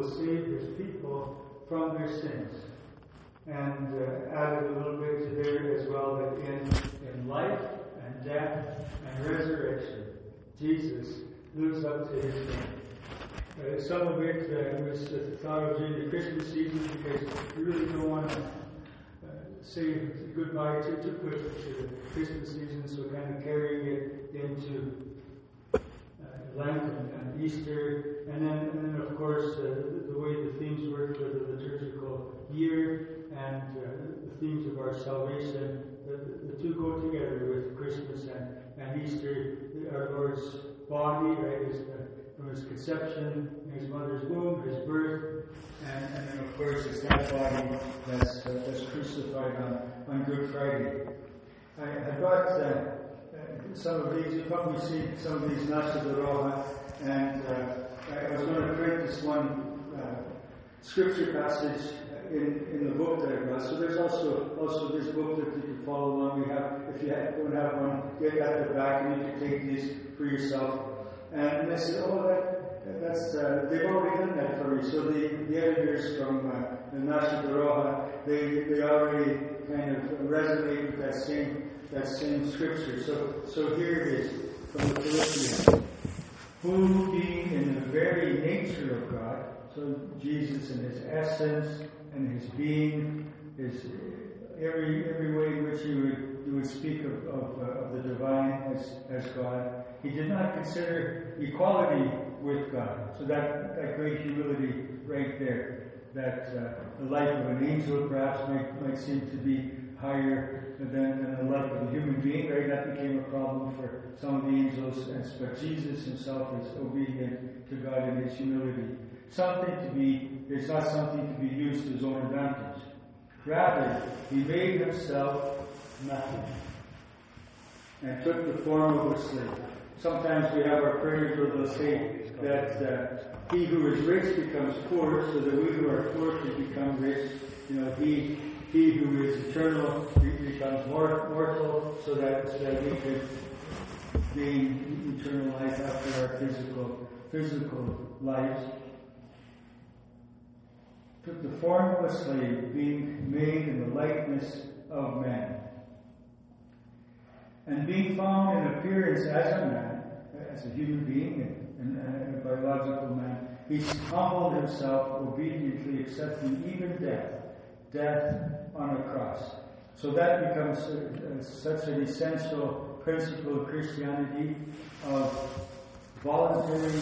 will save his people from their sins. And uh, added a little bit to there as well that in, in life and death and resurrection, Jesus lives up to his name. Uh, some of it uh, was thought of during the Christmas season because we really don't want to uh, say goodbye to, to, the Christmas season, so kind of carrying it into Lent and, and, Easter, and then, and then of course uh, the, way the themes work for the liturgical year and the themes of our salvation. The, the, two go together with Christmas and, and Easter. Our Lord's body, right, is from his conception his mother's womb, his birth, and, and then of course it's that body that's, uh, that's crucified on, on Good Friday. I, I brought uh, uh, some of these, you've probably seen some of these Nasha Roja, and uh, I was going to print this one uh, scripture passage in, in the book that I got. So there's also also this book that you can follow along. We have, if you don't have one, get at the back and you can take these for yourself. And they said, oh, that, that's, uh, they've already done that for me. So the, the editors from uh, the Nasha Roja, they, they already kind of resonate with that same, that same scripture. So, so here it is from the Philippians. Who being in the very nature of God, so Jesus in his essence and his being, his every every way in which you would you would speak of, of, uh, of the divine as, as God. He did not consider equality with God. So that, that great humility right there, that uh, the life of an angel perhaps might, might seem to be higher than, than the life of a human being, right? That became a problem for some of the angels, but Jesus himself is obedient to God in his humility. Something to be, it's not something to be used to his own advantage. Rather, he made himself nothing and took the form of a slave. Sometimes we have our prayers where they'll say that uh, he who is rich becomes poor, so that we who are poor can become rich. You know, he he who is eternal becomes mortal, so that so that we can gain eternal life after our physical physical lives. Took the form of a slave, being made in the likeness of man and being found in appearance as a man, as a human being and, and, and a biological man, he humbled himself, obediently accepting even death, death on a cross. So that becomes such an essential principle of Christianity of voluntary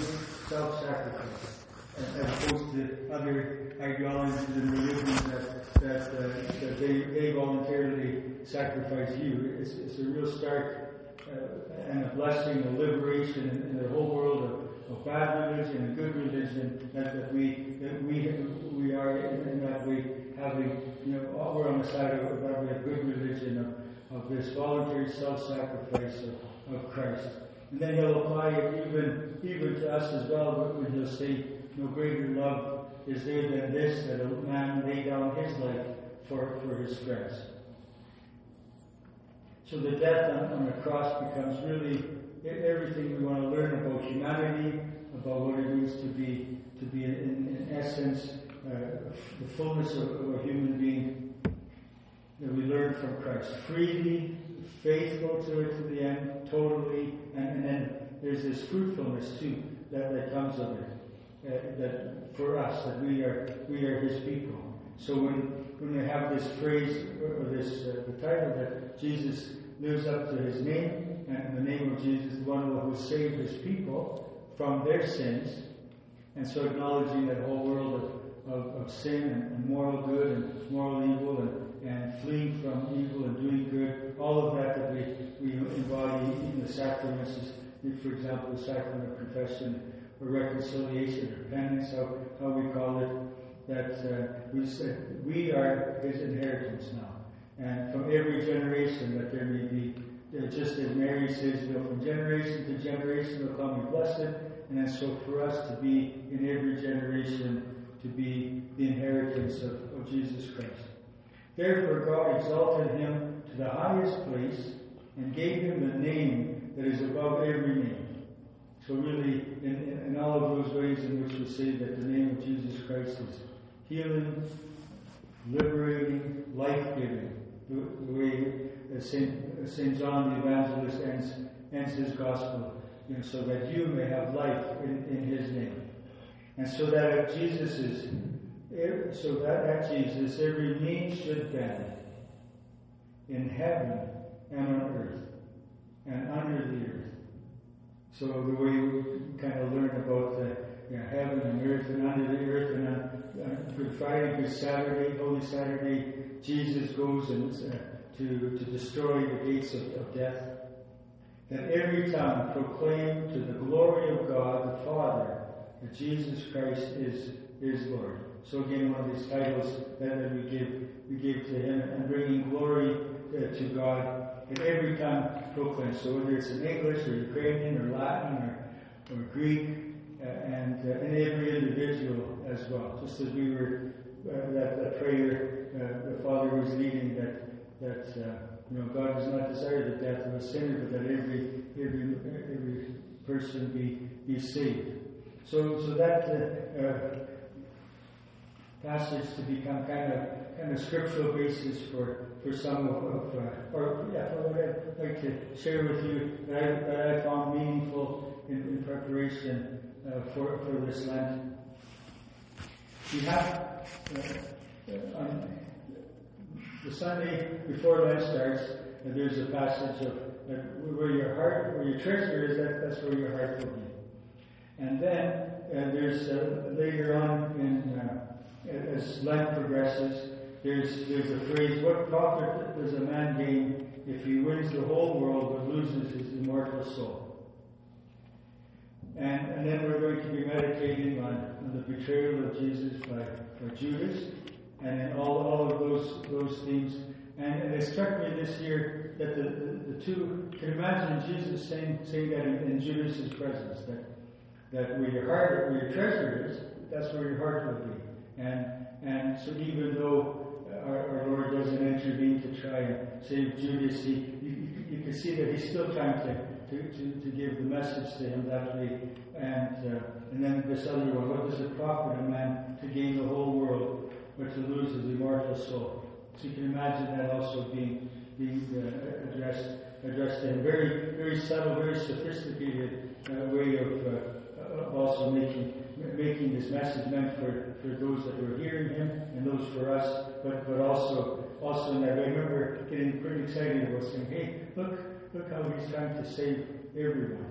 self-sacrifice as opposed to other ideologies and religions that, that, uh, that they, they voluntarily sacrifice you. It's, it's a real stark uh, and a blessing, a liberation in, in the whole world of, bad religion and good religion that, that we that we we are in that we having you know we're on the side of, of a good religion of, of this voluntary self-sacrifice of, of Christ. And then he'll apply it even even to us as well when he'll say no greater love is there than this, that a man lay down his life for, for his friends. So the death on, on the cross becomes really everything we want to learn about humanity, about what it means to be, to be in, in essence, uh, the fullness of, of, a human being that we learn from Christ. Freely, faithful to it to the end, totally, and, and then there's this fruitfulness too that, that comes of it uh, that for us that we are we are His people. So when when we have this phrase or this uh, the title that Jesus lives up to His name and the name of Jesus, the one who saved His people from their sins, and so acknowledging that whole world of, of, of sin and, moral good and moral evil and, and fleeing from evil and doing good, all of that that we, we embody in the sacraments, for example, the sacrament of confession or reconciliation or penance, how, how we call it, that uh, we said we are his inheritance now. And from every generation that there may be, uh, just as Mary says, you know, from generation to generation will come be blessed. And so for us to be in every generation, to be the inheritance of, of Jesus Christ. Therefore God exalted him to the highest place and gave him the name that is above every name So really, in, in all of those ways in which we say that the name of Jesus Christ is healing, liberating, life-giving, the, the way St. St. John the Evangelist ends, ends his gospel, you know, so that you may have life in, in his name. And so that at Jesus is, so that at Jesus every knee should bend in heaven and on earth and under the earth. So the way we kind of learn about the you know, heaven and earth and under the earth and on Good Friday, Good Saturday, Holy Saturday, Jesus goes and uh, to, to destroy the gates of, of death. That every tongue proclaim to the glory of God the Father that Jesus Christ is is Lord. So again, one of these titles that we give we give to Him and bringing glory uh, to God in every tongue proclaims. So whether it's in English or Ukrainian or Latin or, or Greek, uh, and, uh, and every individual as well. Just as we were uh, that, that prayer uh, the Father was leading that that uh, you know God does not desire the death of a sinner, but that every every every person be be saved. So so that uh, passage to become kind of kind of scriptural basis for for some of, of uh, or yeah, for what I'd like to share with you that I, that I found meaningful in, in preparation uh, for for this Lent. We have uh, on the Sunday before Lent starts, there's a passage of where your heart, where your treasure is, that, that's where your heart will be. And then uh, there's uh, later on in uh, as Lent progresses, there's there's a phrase: "What profit does a man gain if he wins the whole world but loses his immortal soul?" And, and then we're going to be meditating on, on the betrayal of Jesus by, by Judas, and all all of those those themes. And, and, it struck me this year that the, the, the two can imagine Jesus saying saying that in, in Judas's presence that that where your heart, where your treasure is, that's where your heart will be. And and so even though our, our Lord doesn't intervene to try and save Judas, he, you, you can see that he's still trying to, to, to, to give the message to him that way. And uh, and then this other one, what does it profit a man to gain the whole world but to lose his immortal soul? So you can imagine that also being being uh, addressed addressed in very very subtle, very sophisticated uh, way of uh, also making making this message meant for, for those that were hearing him and those for us, but but also also in that I remember getting pretty excited about saying, hey, look look how he's trying to save everyone.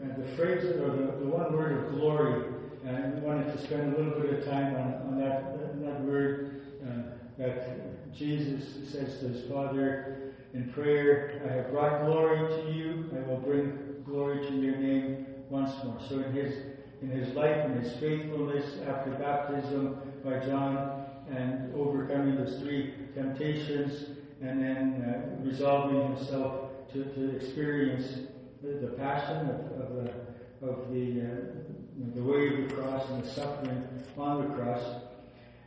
And the phrase or the, the one word of glory, and I wanted to spend a little bit of time on, on that that word uh, that Jesus says to his Father in prayer, I have brought glory to you, I will bring glory to your name once more. So in his in his life and his faithfulness after baptism by John and overcoming those three temptations and then uh, resolving himself to, to experience the, the passion of, of the, of the, uh, the way of the cross and the suffering on the cross.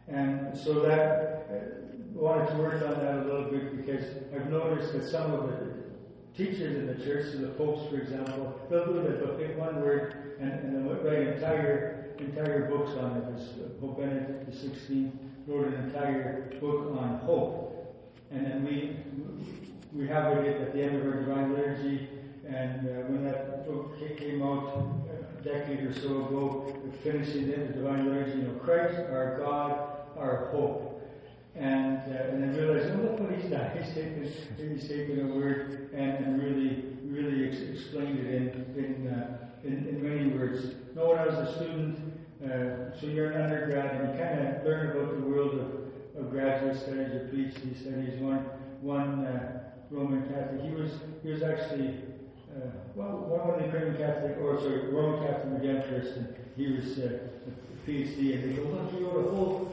And so that uh, wanted to work on that a little bit because I've noticed that some of the teachers in the church, so the popes, for example, they'll do that. They'll pick one word and, and they'll write entire entire books on it. As Pope Benedict XVI wrote an entire book on hope, and then we we have it at the end of our Divine Liturgy. And uh, when that book came out a decade or so ago, finishing the Divine Liturgy, you know, Christ, our God, our hope. And, uh, and then realized, oh, look what he's done. He's taken, he's taken a word and, and really, really ex- explained it in, in, uh, in, in, many words. No, when I was a student, uh, so you're an undergrad and you kind of learn about the world of, of graduate studies or PhD studies. One, one uh, Roman Catholic, he was, he was actually, uh, one of the Ukrainian Catholic, or sorry, Roman Catholic Redemptorist, and he was uh, a PhD, and he wrote a whole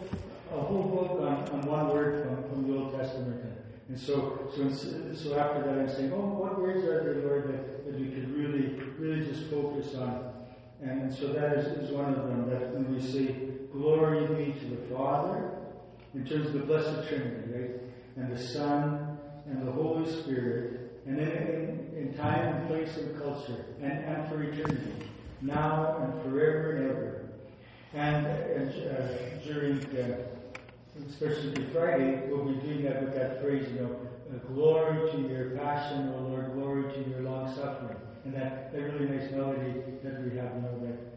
a whole book on, on one word from, from the Old Testament. And so, so, so after that, I'm saying, oh, what words are there, Lord, that, that we could really, really just focus on? And, and so that is, is one of them, that when we say, glory be to the Father, in terms of the Blessed Trinity, right? And the Son, and the Holy Spirit. And then in, in time and place and culture, and, and for eternity, now and forever and ever. And, uh, during, uh, especially Friday, we'll be doing that with that phrase, you know, uh, glory to your passion, O Lord, glory to your long suffering. And that, that really nice melody that we have, you know, that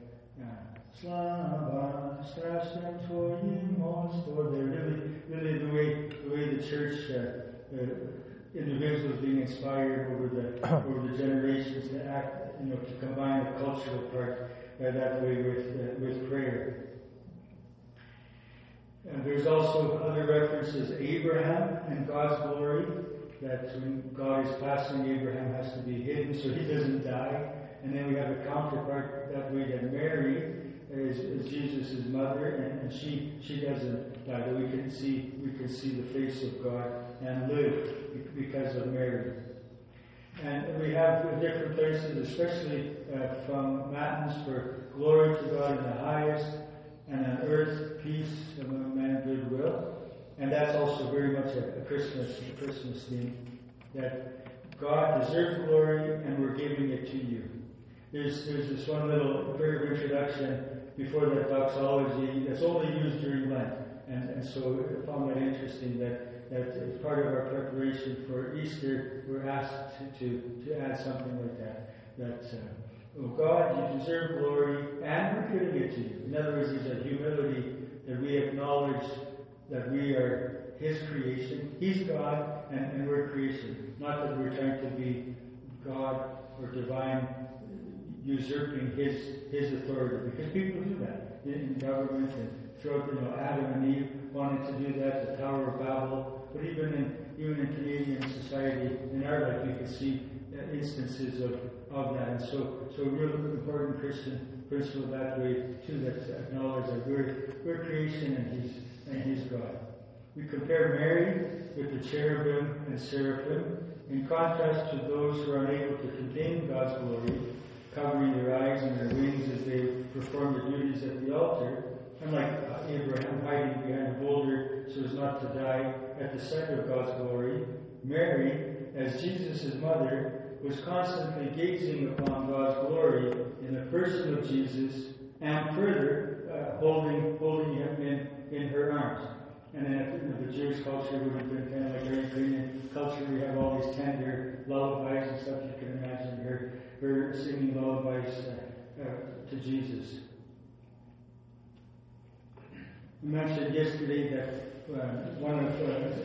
Slava, strasznym Twoim most, they're really, really the way, the way the church, uh, uh, individuals being inspired over the, over the generations to act, you know, to combine the cultural part uh, that way with, uh, with prayer. And there's also other references, Abraham and God's glory, that when God is passing, Abraham has to be hidden so he doesn't die. And then we have a counterpart that way that Mary is, is Jesus' mother, and, and, she she doesn't die. That we can see we can see the face of God and live because of Mary. And we have different places, especially uh, from Matins for glory to God in the highest, and on earth peace among men goodwill. And that's also very much a, Christmas a Christmas theme that God deserves glory, and we're giving it to you. There's there's this one little bit of introduction before that doxology that's only used during Lent. And, and so I found that interesting that, that as part of our preparation for Easter, we're asked to, to, to add something like that. That, uh, oh God, you deserve glory, and we're giving it to you. In other words, there's a humility that we acknowledge that we are His creation. He's God, and, and we're creation. Not that we're trying to be God or divine usurping his his authority because people do that in, government and throughout you know Adam and Eve wanted to do that, the Tower of Babel, but even in even in Canadian society in our life you can see Uh, instances of, of that. And so so real important Christian principle that way too that acknowledge that we're we're creation and he's and he's God. We compare Mary with the cherubim and seraphim in contrast to those who are unable to contain God's glory covering their eyes and their wings as they perform the duties at the altar, unlike uh, Abraham hiding behind a boulder so as not to die at the sight of God's glory, Mary, as Jesus' mother, was constantly gazing upon God's glory in the person of Jesus and further uh, holding, holding him in, in her arms. And then the Jewish culture would have been kind of like our Ukrainian culture. We have all these tender lullabies and stuff. You can imagine her her singing lullabies uh, uh, to Jesus. We mentioned yesterday that uh, one of uh,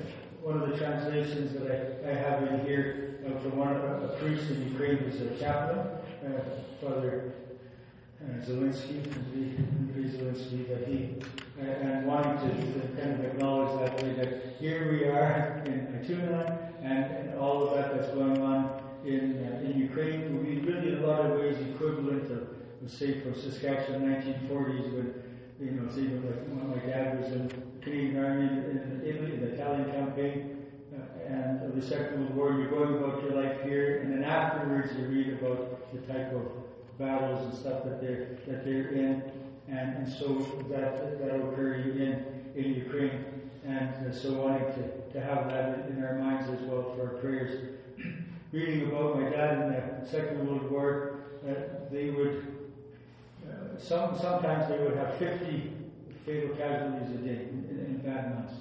one of the translations that I, I have in here uh, from one of a priest in Ukraine is a chaplain, uh, Father Zelensky, Zelensky, that he and wanting to, to, kind of acknowledge that way that here we are in Ituna and, and all of that that's going on in, uh, in Ukraine. Would be really in a lot of ways equivalent of, say, from Saskatchewan 1940s when, you know, say, when my dad was in the Canadian Army in Italy, in the Italian campaign, uh, and the Second World War, you're going about your life here, and then afterwards you read about the type of battles and stuff that they're, that they're in, and, and so that, that'll occur in, in Ukraine. And uh, so wanting to, to have that in our minds as well for our prayers reading about my dad in the Second World War, uh, they would uh, some sometimes they would have 50 fatal casualties a day in, in, bad months,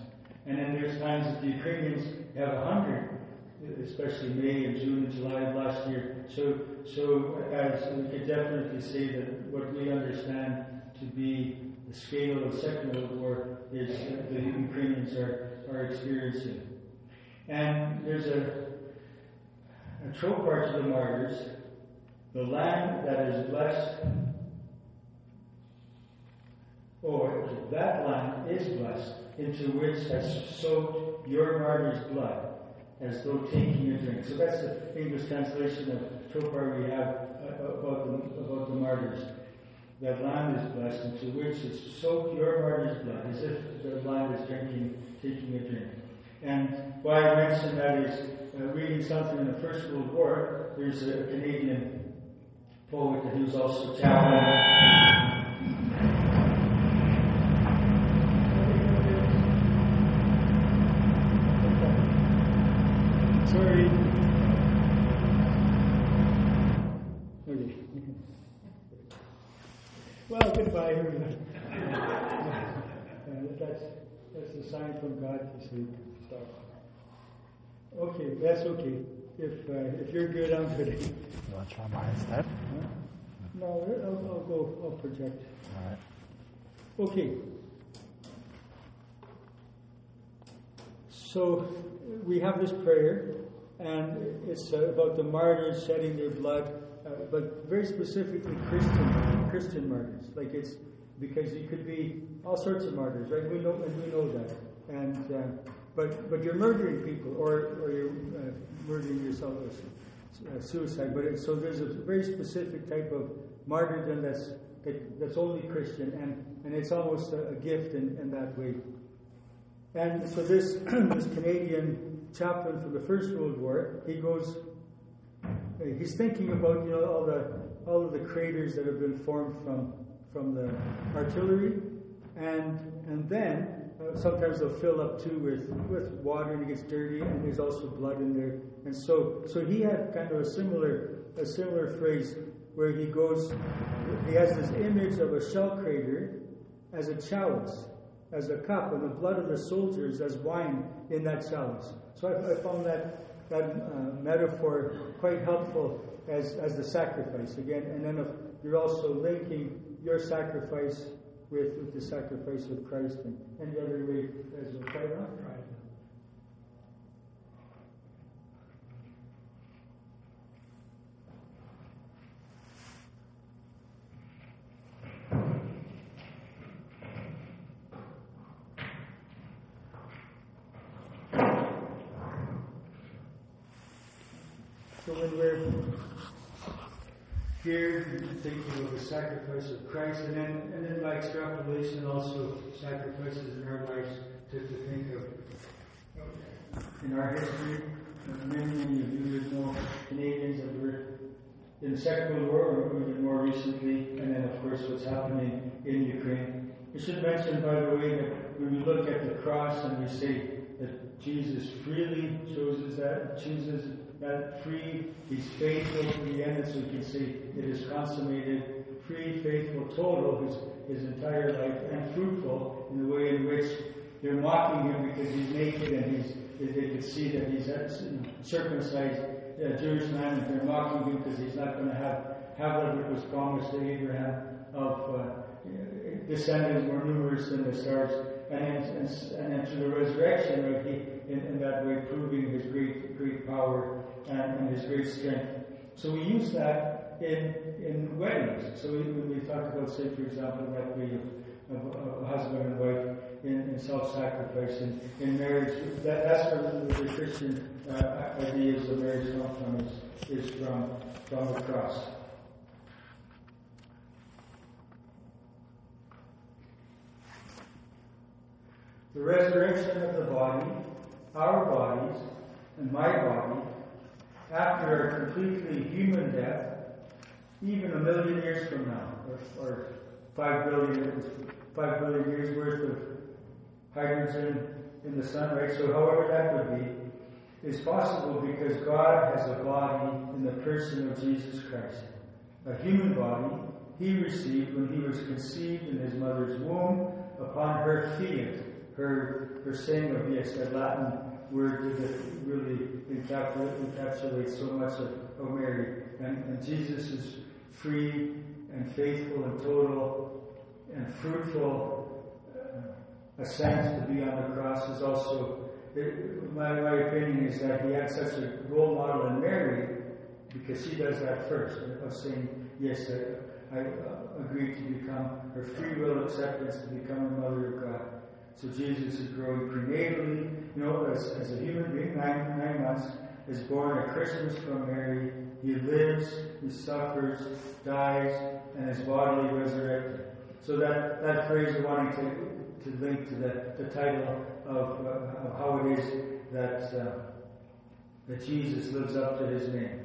and then there's times that the Ukrainians have 100, especially May and June and July of last year. So so as we could definitely say that what we understand to be the scale of the Second World War is uh, the Ukrainians are are experiencing. And there's a and tropar to the martyrs, the land that is blessed, or that land is blessed, into which has soaked your martyr's blood, as though taking a drink. So that's the English translation of tropar we have uh, about the, about the martyrs. That land is blessed, into which has soaked your martyr's blood, as if the land is drinking, taking a drink. And why I mention that is uh, reading something in the First World War. There's a Canadian poet who was also chaplain. Sorry. Well, goodbye, everyone. that's, that's a sign from God to say stop. Okay, that's okay. If uh, if you're good, I'm good. You want to try my step? No, I'll, I'll go. I'll project. All right. Okay. So we have this prayer, and it's uh, about the martyrs shedding their blood, uh, but very specifically Christian Christian martyrs. Like it's because you could be all sorts of martyrs, right? We know, and we know that. And uh, but but you're murdering people, or or you're uh, murdering yourself, uh, suicide. But it, so there's a very specific type of martyrdom that's that, that's only Christian, and and it's almost a, a gift in, in that way. And so this this Canadian chaplain from the First World War, he goes, he's thinking about you know all the all of the craters that have been formed from from the artillery, and and then uh, sometimes they'll fill up too with with water and it gets dirty, and there's also blood in there, and so so he had kind of a similar a similar phrase where he goes, he has this image of a shell crater as a chalice as a cup and the blood of the soldiers as wine in that chalice. So I, I found that that uh, metaphor quite helpful as, as the sacrifice again. And then if you're also linking your sacrifice with, with the sacrifice of Christ and any other way as a right on. Right. So when we're thinking of the sacrifice of Christ, and then and then by extrapolation also sacrifices in our lives to, to think of in our history. Many, many of you would know Canadians that were in the Second World War, or even more recently, and then of course what's happening in Ukraine. We should mention, by the way, that when we look at the cross and we say that Jesus freely uh, chooses that, chooses that free, he's faithful to the end, so we can say it is consummated, free, faithful, total, his, his entire life, and fruitful in the way in which they're mocking him because he's naked and he's, they could see that he's circumcised uh, Jewish man, and they're mocking him because he's not going to have, have what was promised to Abraham of uh, descendants more numerous than the stars. And, and, and through the resurrection, right, he, in, in that way, proving his great, great power and, and his great strength. So we use that in in weddings. So we, when we talk about, say, for example, that way of, of husband and wife in, in self-sacrifice and in marriage, that, that's where the, the Christian uh, ideas of marriage come from, is, is from, from the cross. The resurrection of the body, our bodies, and my body, after a completely human death, even a million years from now, or, or five billion, five billion years worth of hydrogen in the sun, right? So however that would be, is possible because God has a body in the person of Jesus Christ. A human body he received when he was conceived in his mother's womb upon her fiat, her, her saying of yes, that Latin word that really encapsulates so much of, of Mary. And, and Jesus is free and faithful and total and fruitful uh, ascent to be on the cross is also, it, my, my opinion is that he had such a role model in Mary because she does that first, of saying, yes, I, I uh, agree to become her free will acceptance to become a mother of God. So Jesus is growing prenatally, you know, as, as a human being, nine, nine months, is born at Christmas from Mary. He lives, he suffers, dies, and is bodily resurrected. So that, that phrase we're wanting to, to link to the, the title of, uh, of how it is that, uh, that Jesus lives up to his name.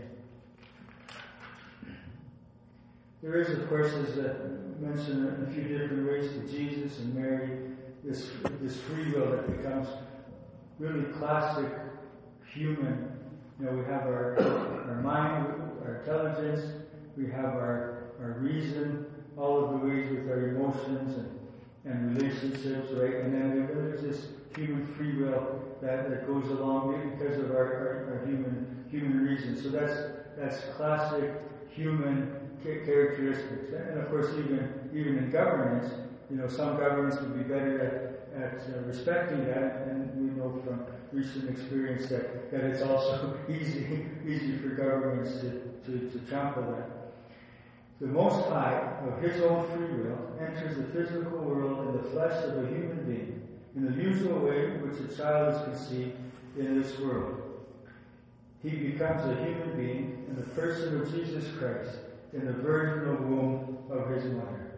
There is, of course, as uh, mentioned a few different ways, to Jesus and Mary this, this free will that becomes really classic human. You know, we have our, our mind, our intelligence, we have our, our reason, all of the ways with our emotions and, and relationships, right? And then there's this human free will that, that goes along because of our, our, our human human reason. So that's that's classic human characteristics. And of course, even even in governments, you know, some governments would be better at, at uh, respecting that, and we know from recent experience that, that it's also easy easy for governments to, to, to trample that. The Most High, of His own free will, enters the physical world in the flesh of a human being in the usual way in which a child is conceived in this world. He becomes a human being in the person of Jesus Christ in the virginal womb of his mother.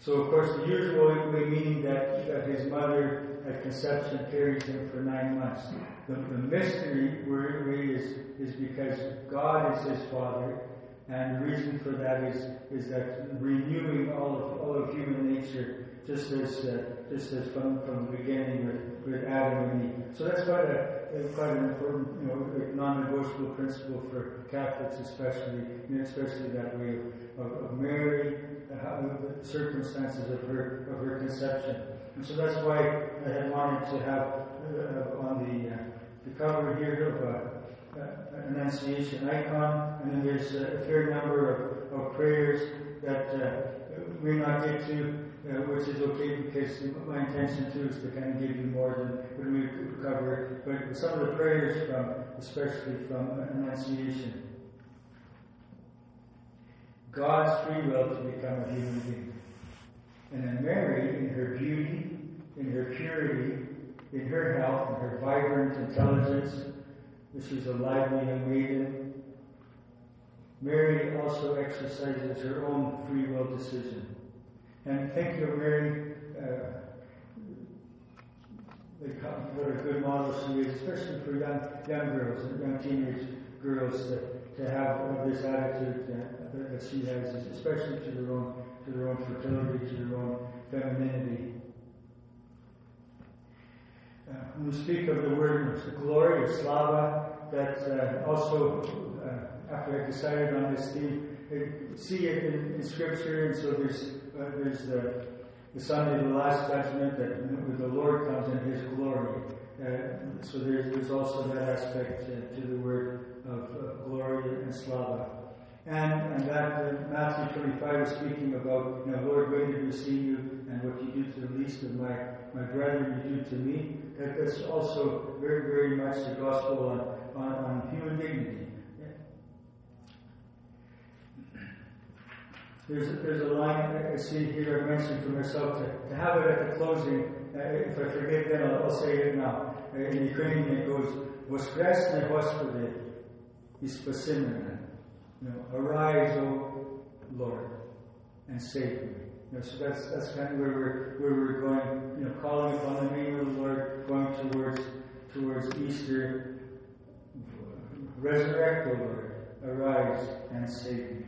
So, of course, the usual way meaning that, his mother at conception carries him for nine months. The, the mystery really is, is because God is his father, and the reason for that is, is that renewing all of, all of human nature, just as, uh, just as from, from the beginning with, with Adam and Eve. So that's quite a, quite an important, you know, non-negotiable principle for Catholics, especially, especially that way of, of Mary, uh, the circumstances of her of her conception. And so that's why I had wanted to have uh, on the uh, the cover here of a, uh, an Annunciation icon, and then there's a fair number of, of prayers that uh, we not get to uh, which is okay because my intention too is to kind of give you more than what we could cover. But some of the prayers from, especially from Annunciation. God's free will to become a human being. And then Mary, in her beauty, in her purity, in her health, in her vibrant intelligence, this is a lively young maiden. Mary also exercises her own free will decision. And think of Mary, uh, what a good model she is, especially for young young girls, young teenage girls, to, to have this attitude that, that she has, especially to their own to their own fertility, to their own femininity. Uh, when we speak of the word glory or slava, that uh, also, uh, after I decided on this theme, see it in, in Scripture, and so there's uh, there's the, the Sunday of the Last Judgment that the Lord comes in His glory. Uh, so there's, there's also that aspect uh, to the word of glory and slava. And, and that uh, Matthew 25 is speaking about, you know, Lord, when did we see you and what you do to the least of my, my brethren, you do to me. That, that's also very, very much the gospel on, on, on human dignity. There's a, there's a line I see here I mentioned for myself to, to have it at the closing. Uh, if I forget, then I'll, I'll say it now. Uh, in Ukrainian, it goes, Воскресне Господи и спаси мене. You know, arise, O Lord, and save me. You know, so that's that's kind of where we're where we're going. You know, calling upon the name of the Lord, going towards towards Easter. Resurrect, O Lord, arise and save me.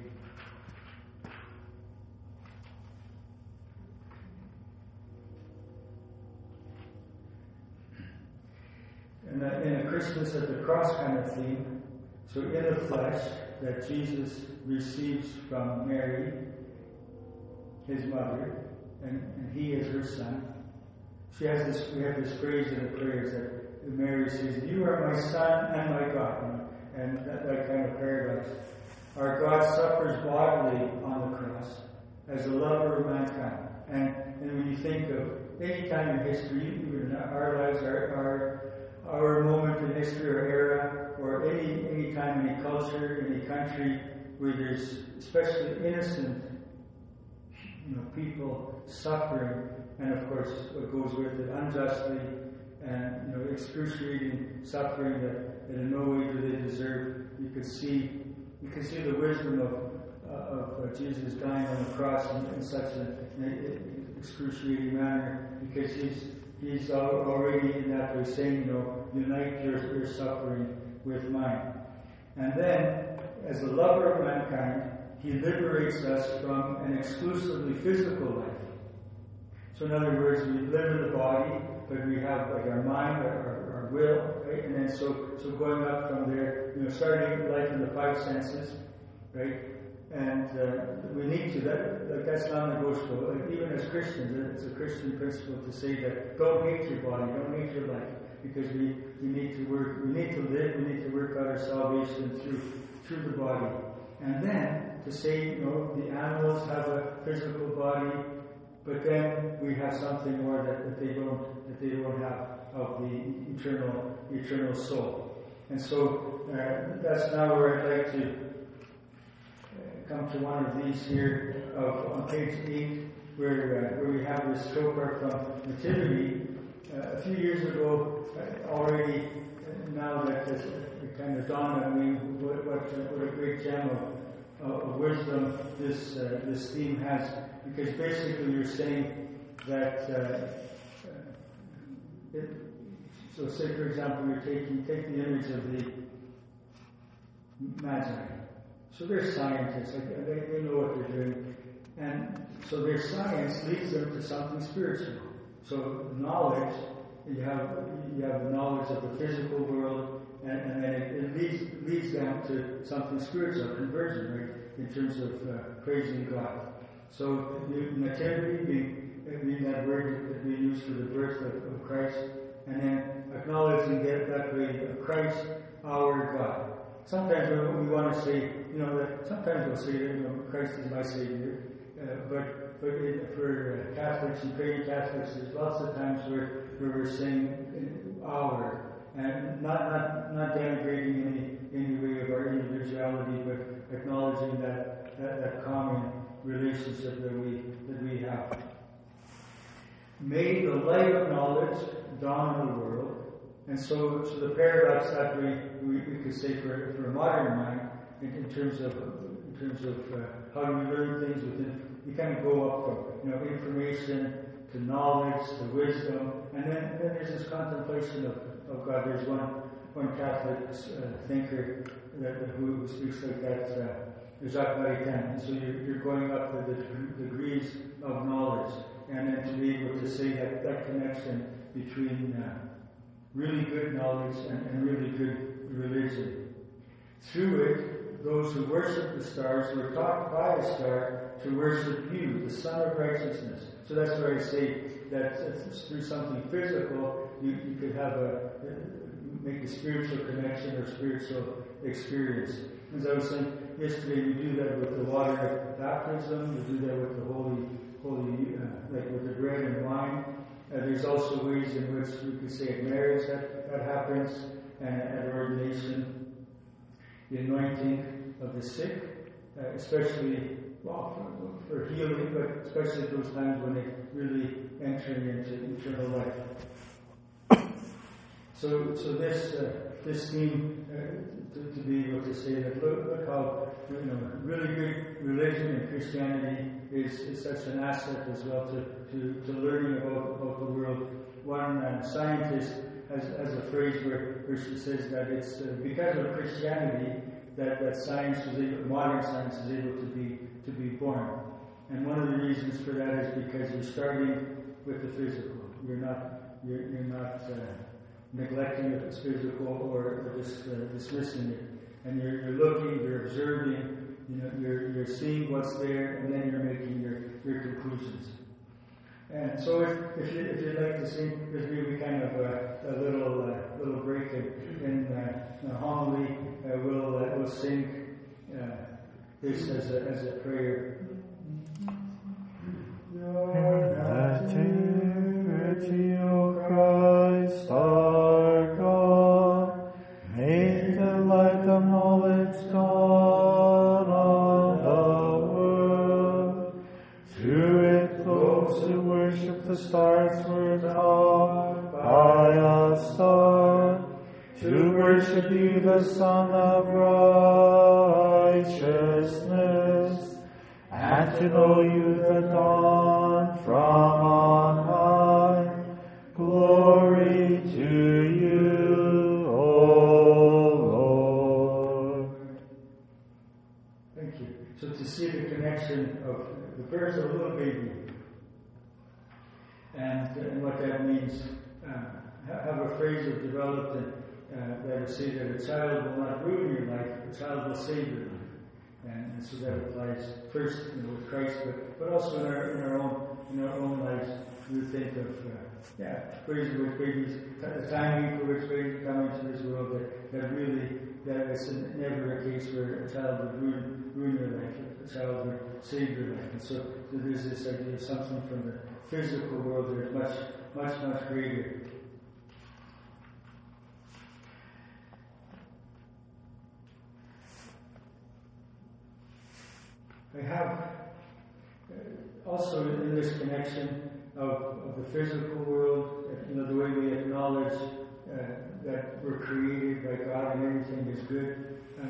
in a, in a Christmas at the cross kind of theme. So in the flesh that Jesus receives from Mary, his mother, and, and he is her son. She has this. We have this phrase in the prayers that Mary says, "You are my son and my God," and that, that kind of paradox. Our God suffers bodily on the cross as a lover of mankind, and and when you think of any time in history, even our lives, our, our our moment in history or era, or any any time, any culture, any country where there's especially innocent, you know, people suffering, and of course what goes with it unjustly, and you know, excruciating suffering that, that in no way do they deserve. You could see, you could see the wisdom of uh, of uh, Jesus dying on the cross in, in such an excruciating manner, because he's he's already in that way saying, you know, unite your, your suffering with mine. And then, as a lover of mankind, he liberates us from an exclusively physical life. So, in other words, we live in the body, but we have like our mind, our, our will, right? And then so, so going up from there, you know, starting life in the five senses, right? and uh, we need to. That, that that's non-negotiable. Like even as Christians, it's a Christian principle to say that don't hate your body, don't hate your life, because we, we need to work, we need to live, we need to work out our salvation through through the body, and then to say, you know, the animals have a physical body, but then we have something more that, that they don't that they don't have of the eternal eternal soul. And so uh, that's now where I'd like to uh, come to one of these here of, on page 8 where, uh, where we have this trope from Nativity. Uh, a few years ago, uh, already, uh, now that it kind of dawned on me what, what, what a great gem of, of wisdom this, this theme has, because basically you're saying that it, so say, for example, you're taking, take the image of the Magi. So they're scientists, they, they know what they're doing. And so their science leads them to something spiritual. So knowledge, you have, you have knowledge of the physical world, and, and then it, it, leads, leads them to something spiritual, conversion, right, in terms of uh, praising God. So nativity being, being that word that we use for the birth of, of Christ, and then acknowledging that, that way of Christ, our God. Sometimes we, want to say, you know, that sometimes we'll say you know, Christ is my Savior, uh, but, it, for uh, Catholics and praying Catholics, there's lots of times where, where we're saying our, and not, not, not denigrating any, any way of our individuality, but acknowledging that, that, that common relationship that we, that we have. May the light of knowledge dawn in the world. And so, so the paradox that we, we, we could say for, for a modern mind, in, in terms of in terms of uh, how do we learn things within, we kind of go up from you know information to knowledge to wisdom, and then, then there's this contemplation of, of God. There's one one Catholic uh, thinker that, who speaks like that. Uh, Jacques Maritain. And so you're, you're going up to the degrees of knowledge, and then to be able to see that that connection between uh, really good knowledge and, and really good religion. Through it, those who worship the stars were taught by a star to worship you, the Sun of Righteousness. So that's where I say that through something physical, you, you could have a make a spiritual connection or spiritual experience. As I was saying yesterday, we do that with the water of baptism. We do that with the holy, holy, uh, like with the bread and wine. Uh, there's also ways in which we could say at marriage that, that happens, and at ordination, the anointing of the sick, uh, especially well, for, for, healing, but especially those times when they really entering into eternal life. So, so this uh, this theme uh, to, to, be able to say that look, look how you know really good religion and Christianity is, is such an asset as well to, to, to learning about, about the world. One uh, scientist has, has a phrase where, where she says that it's uh, because of Christianity that, that science was able, modern science is able to be to be born. And one of the reasons for that is because you're starting with the physical. You're not you're, you're not uh, neglecting the physical or, just uh, dismissing it. And you're, you're looking, you're observing, you know, you're, you're seeing what's there, and then you're making your, your conclusions. And so, if, if, you, if you'd like to sing with me, kind of uh, a little uh, little break in, in uh, homily, uh, we'll uh, we'll sing this as a as a prayer. We're created by God and everything is good. Uh,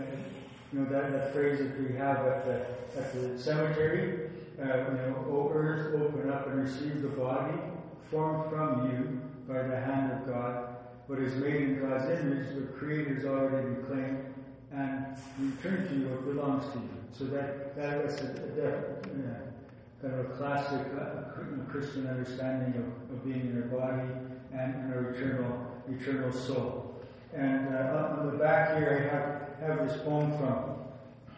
you know, that, that phrase that we have at the, at the cemetery, uh, you know, O earth, open up and receive the body formed from you by the hand of God, what is made in God's image, the Creator's already reclaimed, and returned to you what belongs to you. So that, that is a, a, a kind of a classic uh, Christian understanding of, of being in our body and in our eternal eternal soul. And uh, on the back here, I have, have this poem from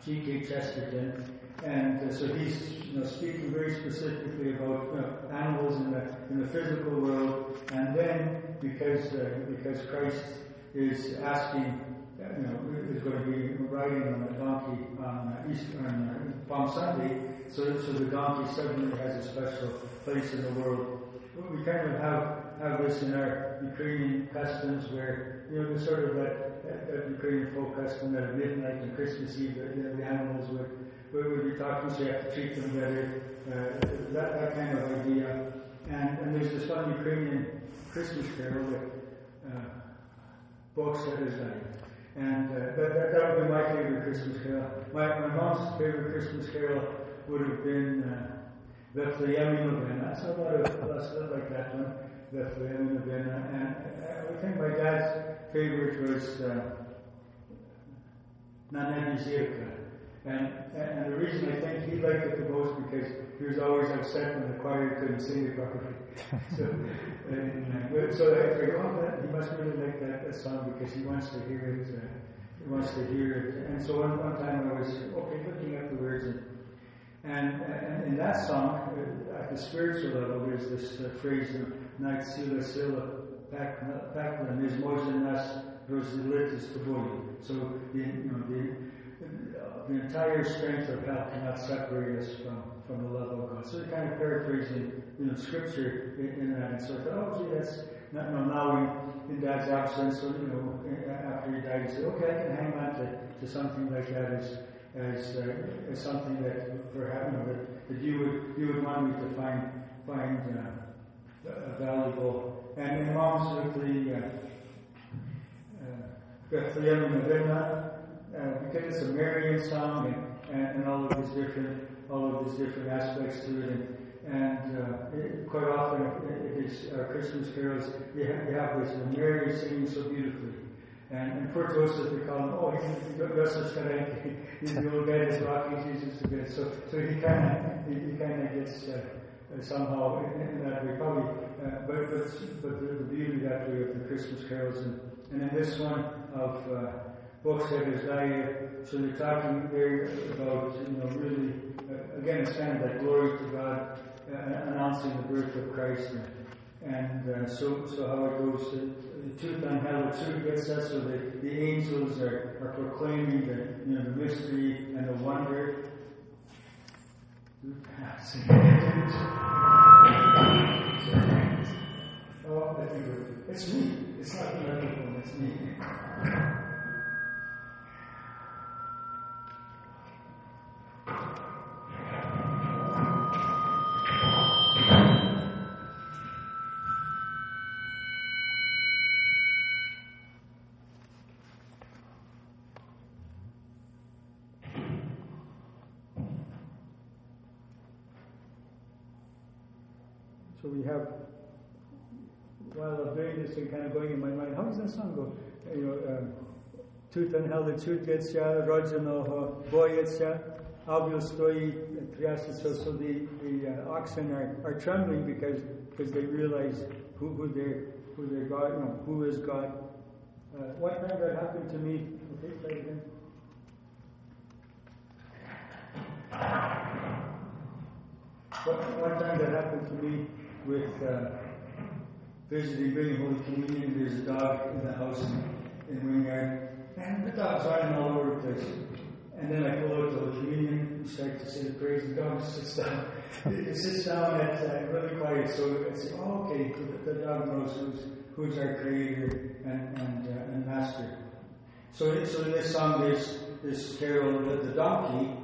G.K. Chesterton. And uh, so he's you know, speaking very specifically about know, animals in the, in the physical world. And then, because, uh, because Christ is asking, uh, you know, is going to be riding on a donkey on uh, Easter, on uh, Palm Sunday, so, so the donkey suddenly has a special place in the world. We kind of have have this in our Ukrainian customs where, you know, the sort of that, that, that Ukrainian folk custom that at midnight and Christmas Eve, you know, the animals would, would, would be talking, so you have to treat them better, uh, that, that kind of idea. And, and there's this one Ukrainian Christmas carol that uh, Bog said like, and uh, that, that, that would be my favorite Christmas carol. My, my mom's favorite Christmas carol would have been uh, Bethlehem Novena. About a, a sort like that one. Bethlehem Novena. And I think my dad's favorite was uh, Nana Zirka. And, and the reason I think he liked it the most because he was always upset when the choir couldn't sing it properly. so, and, uh, so I figured, oh, that, he must really like that, that song because he wants to hear it. Uh, he wants to hear it. And so one, one time I was, okay, looking at the words and and, and in that song, uh, at the spiritual level, there's this uh, phrase, Night Sila Sila Paklan is Mojenas Rosilitis Tabuli. So the, you know, the, the entire strength of hell cannot separate us from, from the love of God. So kind of paraphrasing, you know, scripture in, in that. And so I thought, oh, gee, that's, not, now in, in Dad's absence, so, you know, after he died, he said, okay, I can hang on to, to something like that as, as, uh, as something that you know, that, that you would, you would want me to find, find, uh, valuable. And uh, uh, Bethlehem Novena, uh, because it's a Marian song and, and, and, all of these different all of these different aspects to it. And, and uh, it, quite often, it is uh, Christmas carols. You have, you have this Mary singing so beautifully. And, and poor Joseph, they call him, oh, Joseph's kind of, the old guy that's rocking Jesus a bit. So, so he kind of, he, he kind of gets uh, somehow in, that probably. Uh, but but, but the, the, beauty that way of the Christmas carols, and, and in this one of uh, books that is I, so they're talking there about, you know, really, uh, again, it's that glory to God, uh, announcing the birth of Christ, and, and uh, so, so how it goes, to, the truth unhallowed truth gets us, so the, the angels are, are proclaiming the, you know, the mystery and the wonder. It's me. It's not the other it's me. So we have, while I'm doing this and kind of going in my mind, how does that song go? You know, um, Tut anhele čutjeća, rođeno bojeća, avio stoji, triasis, so the, the uh, oxen are, are trembling because, because they realize who, who their, who their God, you know, who is God. Uh, time that happened to me, okay, play again. One, time that happened to me with uh, visiting, bringing Holy Communion, there's a dog in the house in, in Wingard, and the dog's running all over the place. And then I pull out the Communion, and start to say the praise, the God sits down. it sits down at uh, really quiet, so I say, oh, okay, the, dog knows who's, who's our Creator and, and, uh, and Master. So, so this song, there's this carol, the, the donkey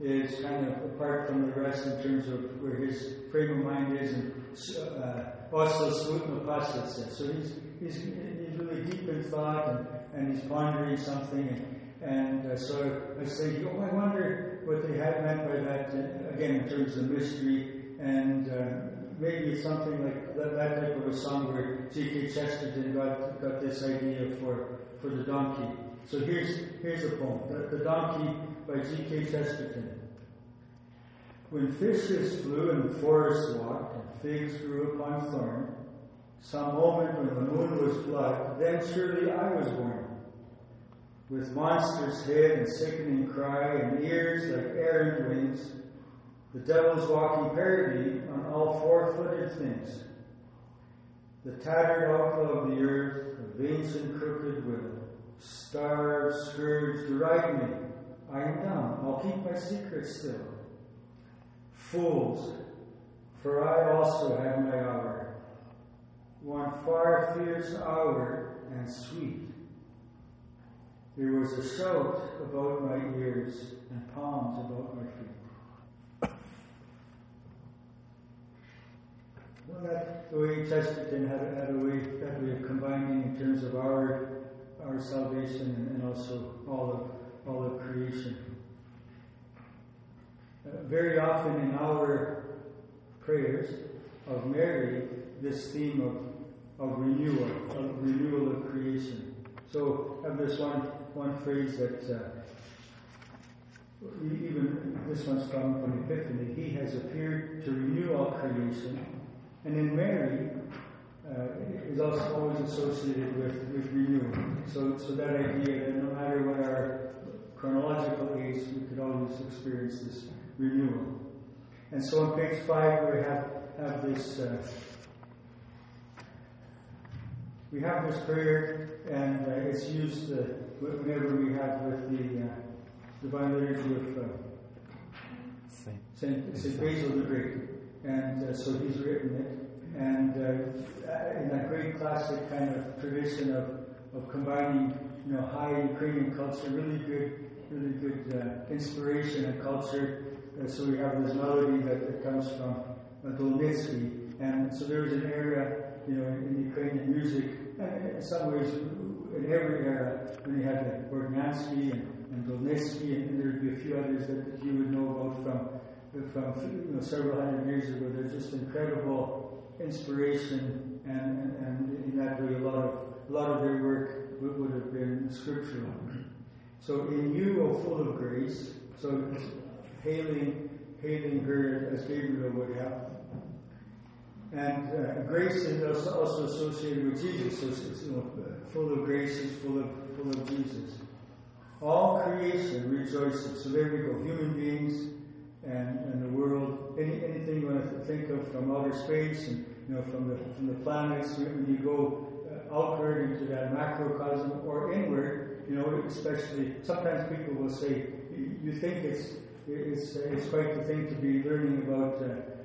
is kind of apart from the rest in terms of where his frame of mind is, and uh, also Smutna Pasha says. So he's, he's, he's really deep in thought and, and he's pondering something. And, and uh, so I say, oh, I wonder what they had meant by that, uh, again, in terms of mystery. And uh, maybe it's something like that, that, type of a song where G.K. Chesterton got, got this idea for, for the donkey. So here's, here's a poem the, the Donkey by G.K. Chesterton. When fishes flew and forests walked, and figs grew upon thorn, some moment when the moon was blood, then surely I was born. With monstrous head and sickening cry, and ears like errant wings, the devil's walking parody on all four-footed things. The tattered outlaw of the earth, the veins and crooked will, starved, scourged, deride me. I am dumb. I'll keep my secret still. Fools, for I also have my hour. One far fierce hour and sweet. There was a shout about my ears and palms about my feet. Well, that the way Chesterton had, had a way, that way of combining in terms of our our salvation and, also all of all of creation. Uh, very often in our prayers of Mary, this theme of, of renewal, of renewal of creation. So have this one one phrase that uh, even this one's come from Epiphany. He has appeared to renew all creation, and in Mary, uh, is also always associated with, with renewal. So, so that idea that no matter what our chronological age, we could always experience this renewal. And so on page five, we have, have this, uh, we have this prayer, and uh, it's used uh, whenever we have with the uh, Divine Liturgy of uh, Saint, Saint Basil the Great. And uh, so he's written it. And uh, in that great classic kind of tradition of, of combining, you know, high Ukrainian culture, really good, really good uh, inspiration and culture. Uh, so we have this melody that, that comes from uh, Dolnitsky. And so there was an era, you know, in, in Ukrainian music, in some ways, every era, when you had like Bortnyansky and, and Dolnitsky, and, and there'd be a few others that, you would know about from from you know, several hundred years ago. They're just incredible inspiration, and, and, and, in that way, a lot of a lot of their work would, would have been scriptural. So, in you, O full of grace, so hailing hailing her as Gabriel would have. And uh, grace is also associated with Jesus, so it's, you know, full of grace is full of full of Jesus. All creation rejoices. So there we go. Human beings, and, and the world, any, anything you want to think of from outer space and you know from the from the planets, when you go uh, outward into that macrocosm or inward, you know, especially sometimes people will say you, think it's it's it's quite the thing to be learning about uh,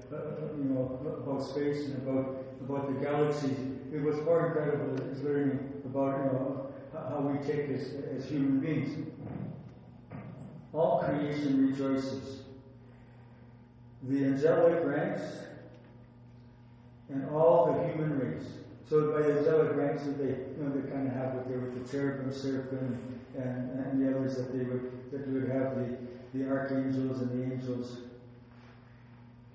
you know about space and about about the galaxies. It was more incredible is learning about you know how we take as as human beings. All creation rejoices the angelic ranks, and all the human race. So by the angelic ranks, that they you know they kind of have what they were the cherubim, seraphim, and, and the others that they would that would have the the archangels and the angels.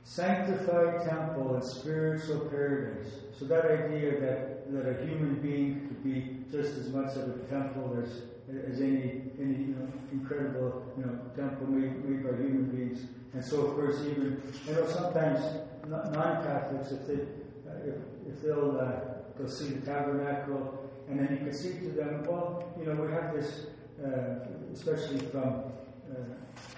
Sanctified temple and spiritual paradise. So that idea that that a human being could be just as much of a temple as as any any you know, incredible you know temple made, made by human beings. And so, of course, even you know sometimes non-Catholics, if they uh, if, if they'll uh, go see the tabernacle, and then you can see to them, well, you know, we have this, uh, especially from uh,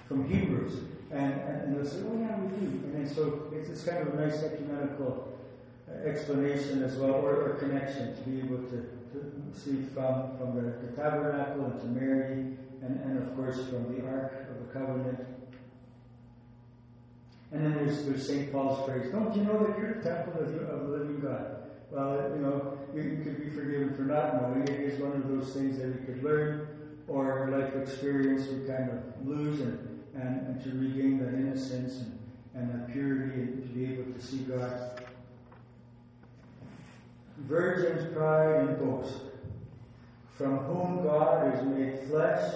from Hebrews, And, and, they'll say, oh yeah, we do. And then so it's, it's kind of a nice ecumenical uh, explanation as well, or, or connection to be able to, to see from, from the, the tabernacle and to Mary, and, and of course from the Ark of the Covenant. And then there's, there's St. Paul's phrase, don't you know that you're the temple of of the living God? Well, you know, you, you could be forgiven for not knowing. It is one of those things that we could learn or life experience we kind of lose and, and, and to regain that innocence and, and that purity and to be able to see God. Virgin's pride and boast, from whom God is made flesh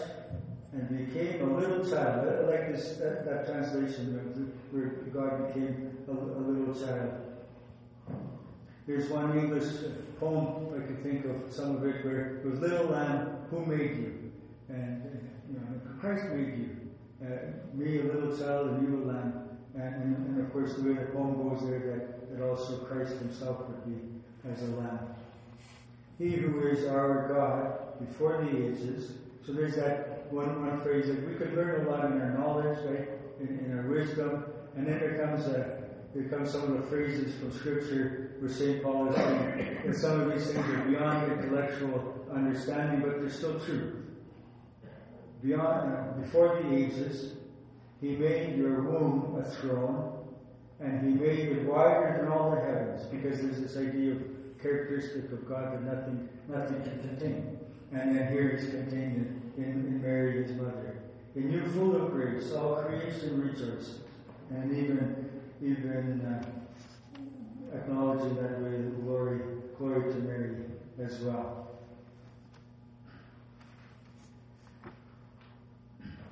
and became a little child. I like this that, that translation where God became a, a little child. There's one English poem I can think of some of it where it was little lamb, who made you? And you know, Christ made you. Uh, me a little child and you a lamb. And, and, and, of course the way the poem goes there that, that also Christ himself would be as a lamb. He who is our God before the ages. So there's that one, one phrase that we could learn a lot in our knowledge, right? In, in our wisdom. And then there comes a, there comes some of the phrases from Scripture where St. Paul is saying that some of these things are beyond intellectual understanding, but they're still true. Beyond, uh, before the ages, He made your womb a throne, and He made it wider than all the heavens, because there's this idea of characteristic of God that nothing, nothing can contain. And then here it's contained in, in, Mary, His mother. In you, full of grace, all creation rejoices, and even even uh, acknowledging that way the glory, glory to Mary as well.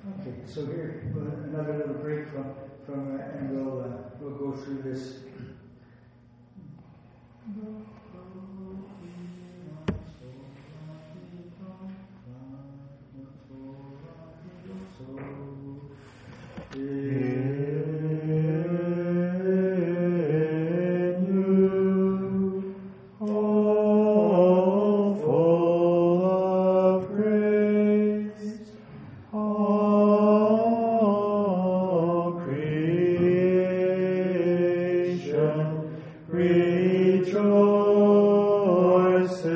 Okay, so here another little break from from uh, and we'll uh, we'll go through this. Sorry.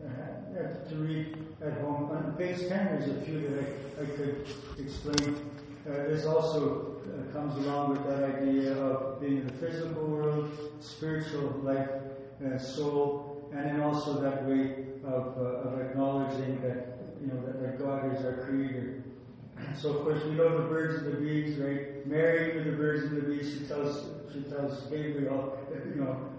Uh, uh, to read at home. On page 10, there's a few that I, I could explain. Uh, this also uh, comes along with that idea of being in the physical world, spiritual life, uh, soul, and then also that way of, uh, of acknowledging that you know that, that God is our creator. So of course we know the birds and the bees, right? Mary with the birds and the bees, she tells she tells Gabriel, you know,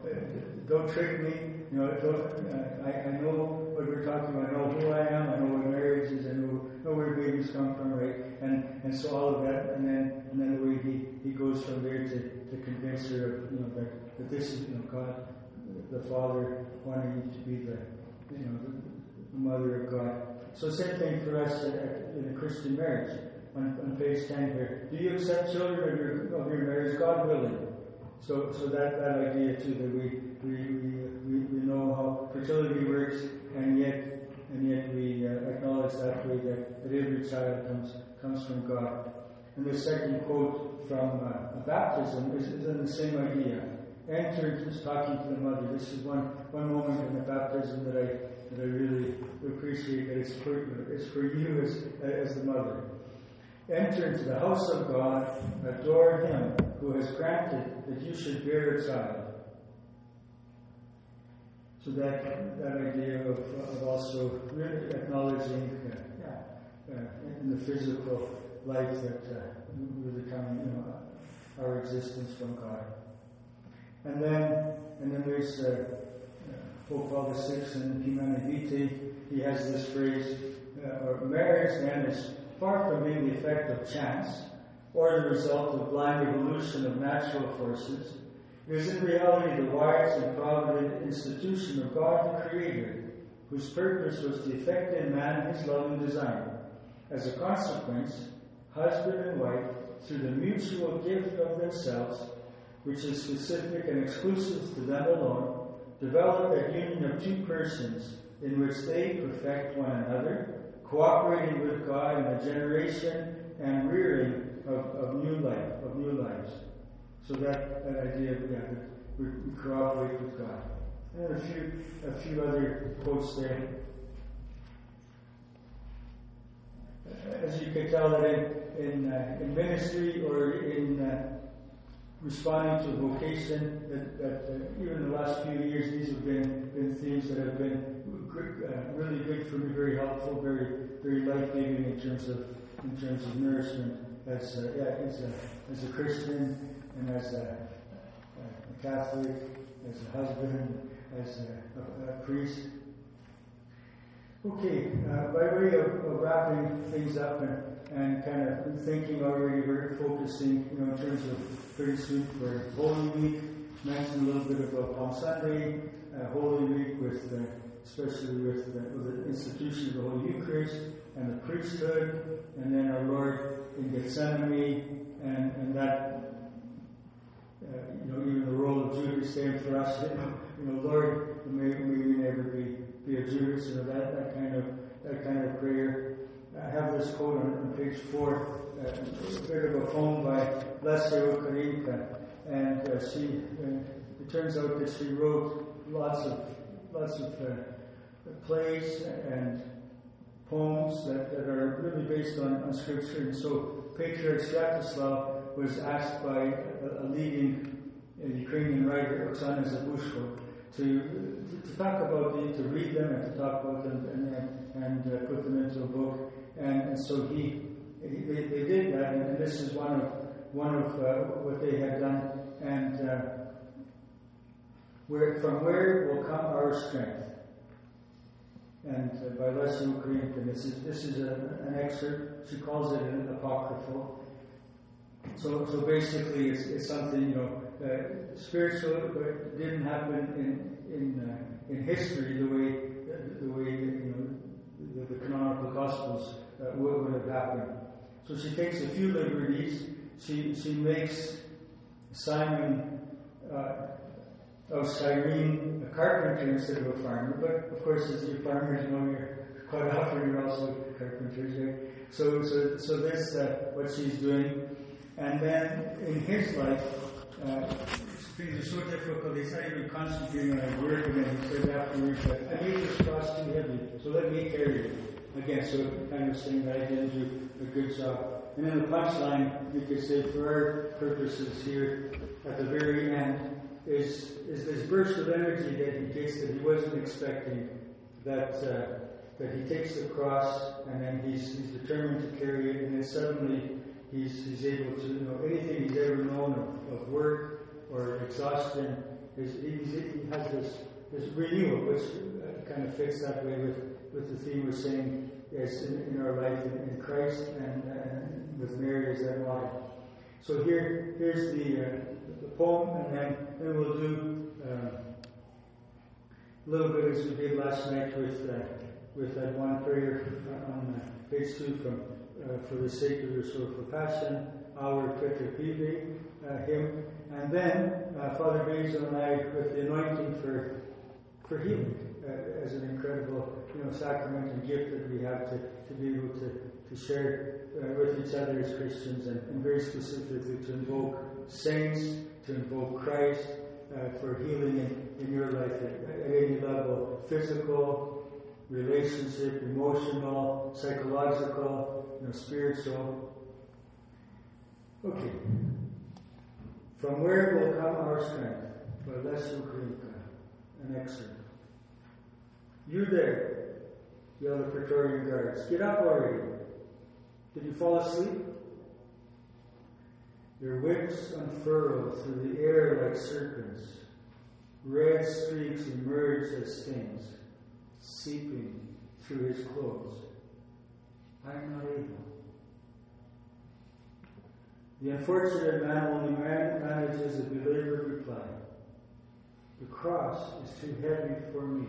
don't trick me. You know, uh, I, I know what we're talking about. I know who I am. I know what marriage is. I know, know where babies come from, right? And and so all of that, and then and then the way he, he goes from there to, to convince her of you know that, that this is you know God, the Father wanting you to be the you know the, the mother of God. So same thing for us in a Christian marriage. On, on page 10 here. Do you accept children of your, of your marriage? God willing. So, so that, that idea too, that we, we, we, we know how fertility works, and yet, and yet we uh, acknowledge that way that, every child comes, comes from God. And the second quote from uh, baptism is, is in the same idea. Enter, just talking to the mother. This is one, one moment in the baptism that I, that I really appreciate that it's for, it's for you as, as the mother. Enter into the house of God, adore Him who has granted that you should bear a child. So that that idea of, of also really acknowledging uh, uh, in the physical life that uh, really coming, you know, our existence from God. And then and then there's uh, Pope Paul VI in Humanae Vitae. He has this phrase: uh, or marriage then is far from being the effect of chance or the result of blind evolution of natural forces, is in reality the wise and provident institution of God the Creator, whose purpose was to effect in man his loving design. As a consequence, husband and wife, through the mutual gift of themselves, which is specific and exclusive to them alone, develop a union of two persons in which they perfect one another cooperating with God in the generation and rearing of, of new life, of new lives. So that, that idea of we, we cooperate with God. And a few a few other quotes there. As you can tell that in in, uh, in ministry or in uh, responding to vocation, that, that uh, even the last few years, these have been, been themes that have been uh, really good for me, very helpful, very very life giving in terms of in terms of nourishment as yeah, as a as a Christian and as a, a Catholic, as a husband, as a, a priest. Okay, uh, by way of, of, wrapping things up and, and kind of thinking already, we're focusing, you know, in terms of pretty soon for Holy Week. Mentioned a little bit about Palm Sunday, uh, Holy Week with uh, especially with the, with the institution of the Holy Eucharist and the priesthood, and then our Lord in Gethsemane, and, and that, there for us, you know, Lord, may, we never be, be a Judas, you know, that, that kind of, that kind of prayer. I have this quote on, on page four, uh, a bit of a poem by Lesya Ukrainka, and uh, she, uh, it turns out that she wrote lots of, lots of uh, plays and poems that, that are really based on, on scripture. And so Patriarch Sviatoslav was asked by a, a leading Ukrainian writer, Oksana Zabuzhko, to, to talk about them, to read them and to talk about them and, and uh, put them into a book. And, and so he, he they, did that, and, this is one of one of uh, what they had done. And uh, where from where will come our strength? and uh, by Lesya Ukrainka. This is this is a, an excerpt. She calls it an apocryphal. So so basically, it's, it's something you know uh, spiritual, but didn't happen in in uh, in history the way the way you know the, the canonical gospels uh, would, would have happened. So she takes a few liberties. She she makes Simon. Uh, of Cyrene, a carpenter instead of a farmer. But of course, as you farmers know, you're quite often you're also carpenters, right? So, so, so that's uh, what she's doing. And then in his life, uh, things are so difficult, not even concentrating on his work, and then he says afterwards, I made this cross too heavy, so let me carry it. Again, so kind of saying that I didn't do a good job. And then the punchline, you could say, for our purposes here, at the very end, is, is this burst of energy that he gets that he wasn't expecting, that uh, that he takes the cross and then he's, he's determined to carry it, and then suddenly he's, he's able to, you know, anything he's ever known of, of work or exhaustion, he's, he has this, this renewal, which uh, kind of fits that way with, with the theme we're saying yes, in, in our life in, in Christ and, and, with Mary as that model. So here, here's the, uh, the poem, and then, then we'll do uh, a little bit as we did last night with uh, with that one prayer on page two from uh, for the sake of your soul for passion, our Pive uh, hymn, and then uh, Father Basil and I with the anointing for for healing uh, as an incredible you know sacrament and gift that we have to, to be able to, to share uh, with each other as Christians and, and, very specifically to invoke saints, to invoke Christ uh, for healing in, in your life at, at any level, physical, relationship, emotional, psychological, know, spiritual. Okay. From where will come our strength? By Lesya Ukrainka, an excerpt. You there, yell the Praetorian guards. Get up already. Did you fall asleep? Your whips unfurl through the air like serpents. Red streaks emerge as stings seeping through his clothes. I'm not able. The unfortunate man only manages a belabored reply. The cross is too heavy for me.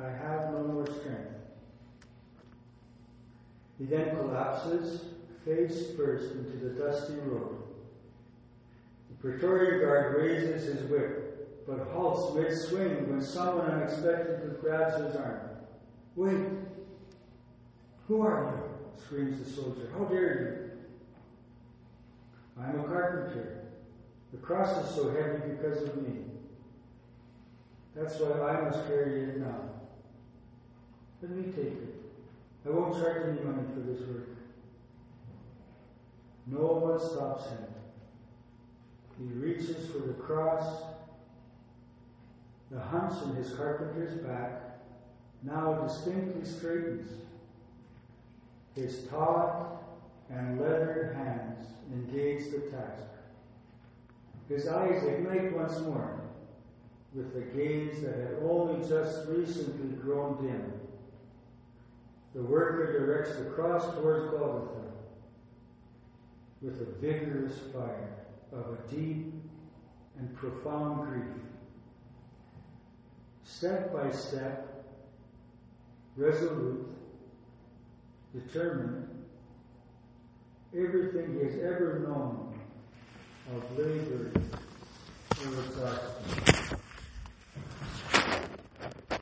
I have no more strength. He then collapses, face first, into the dusty road. The Praetorian guard raises his whip but halts mid swing when someone unexpectedly grabs his arm. Wait! Who are you? screams the soldier. How dare you? I'm a carpenter. The cross is so heavy because of me. That's why I must carry it now. Let me take it. I won't charge any money for this work. No one stops him. He reaches for the cross the hunch in his carpenter's back now distinctly straightens. His taut and leathered hands engage the task. His eyes ignite once more with the gaze that had only just recently grown dim. The worker directs the cross towards Golgotha with a vigorous fire of a deep and profound grief step by step, resolute, determined, everything he has ever known of labor or exhaustion.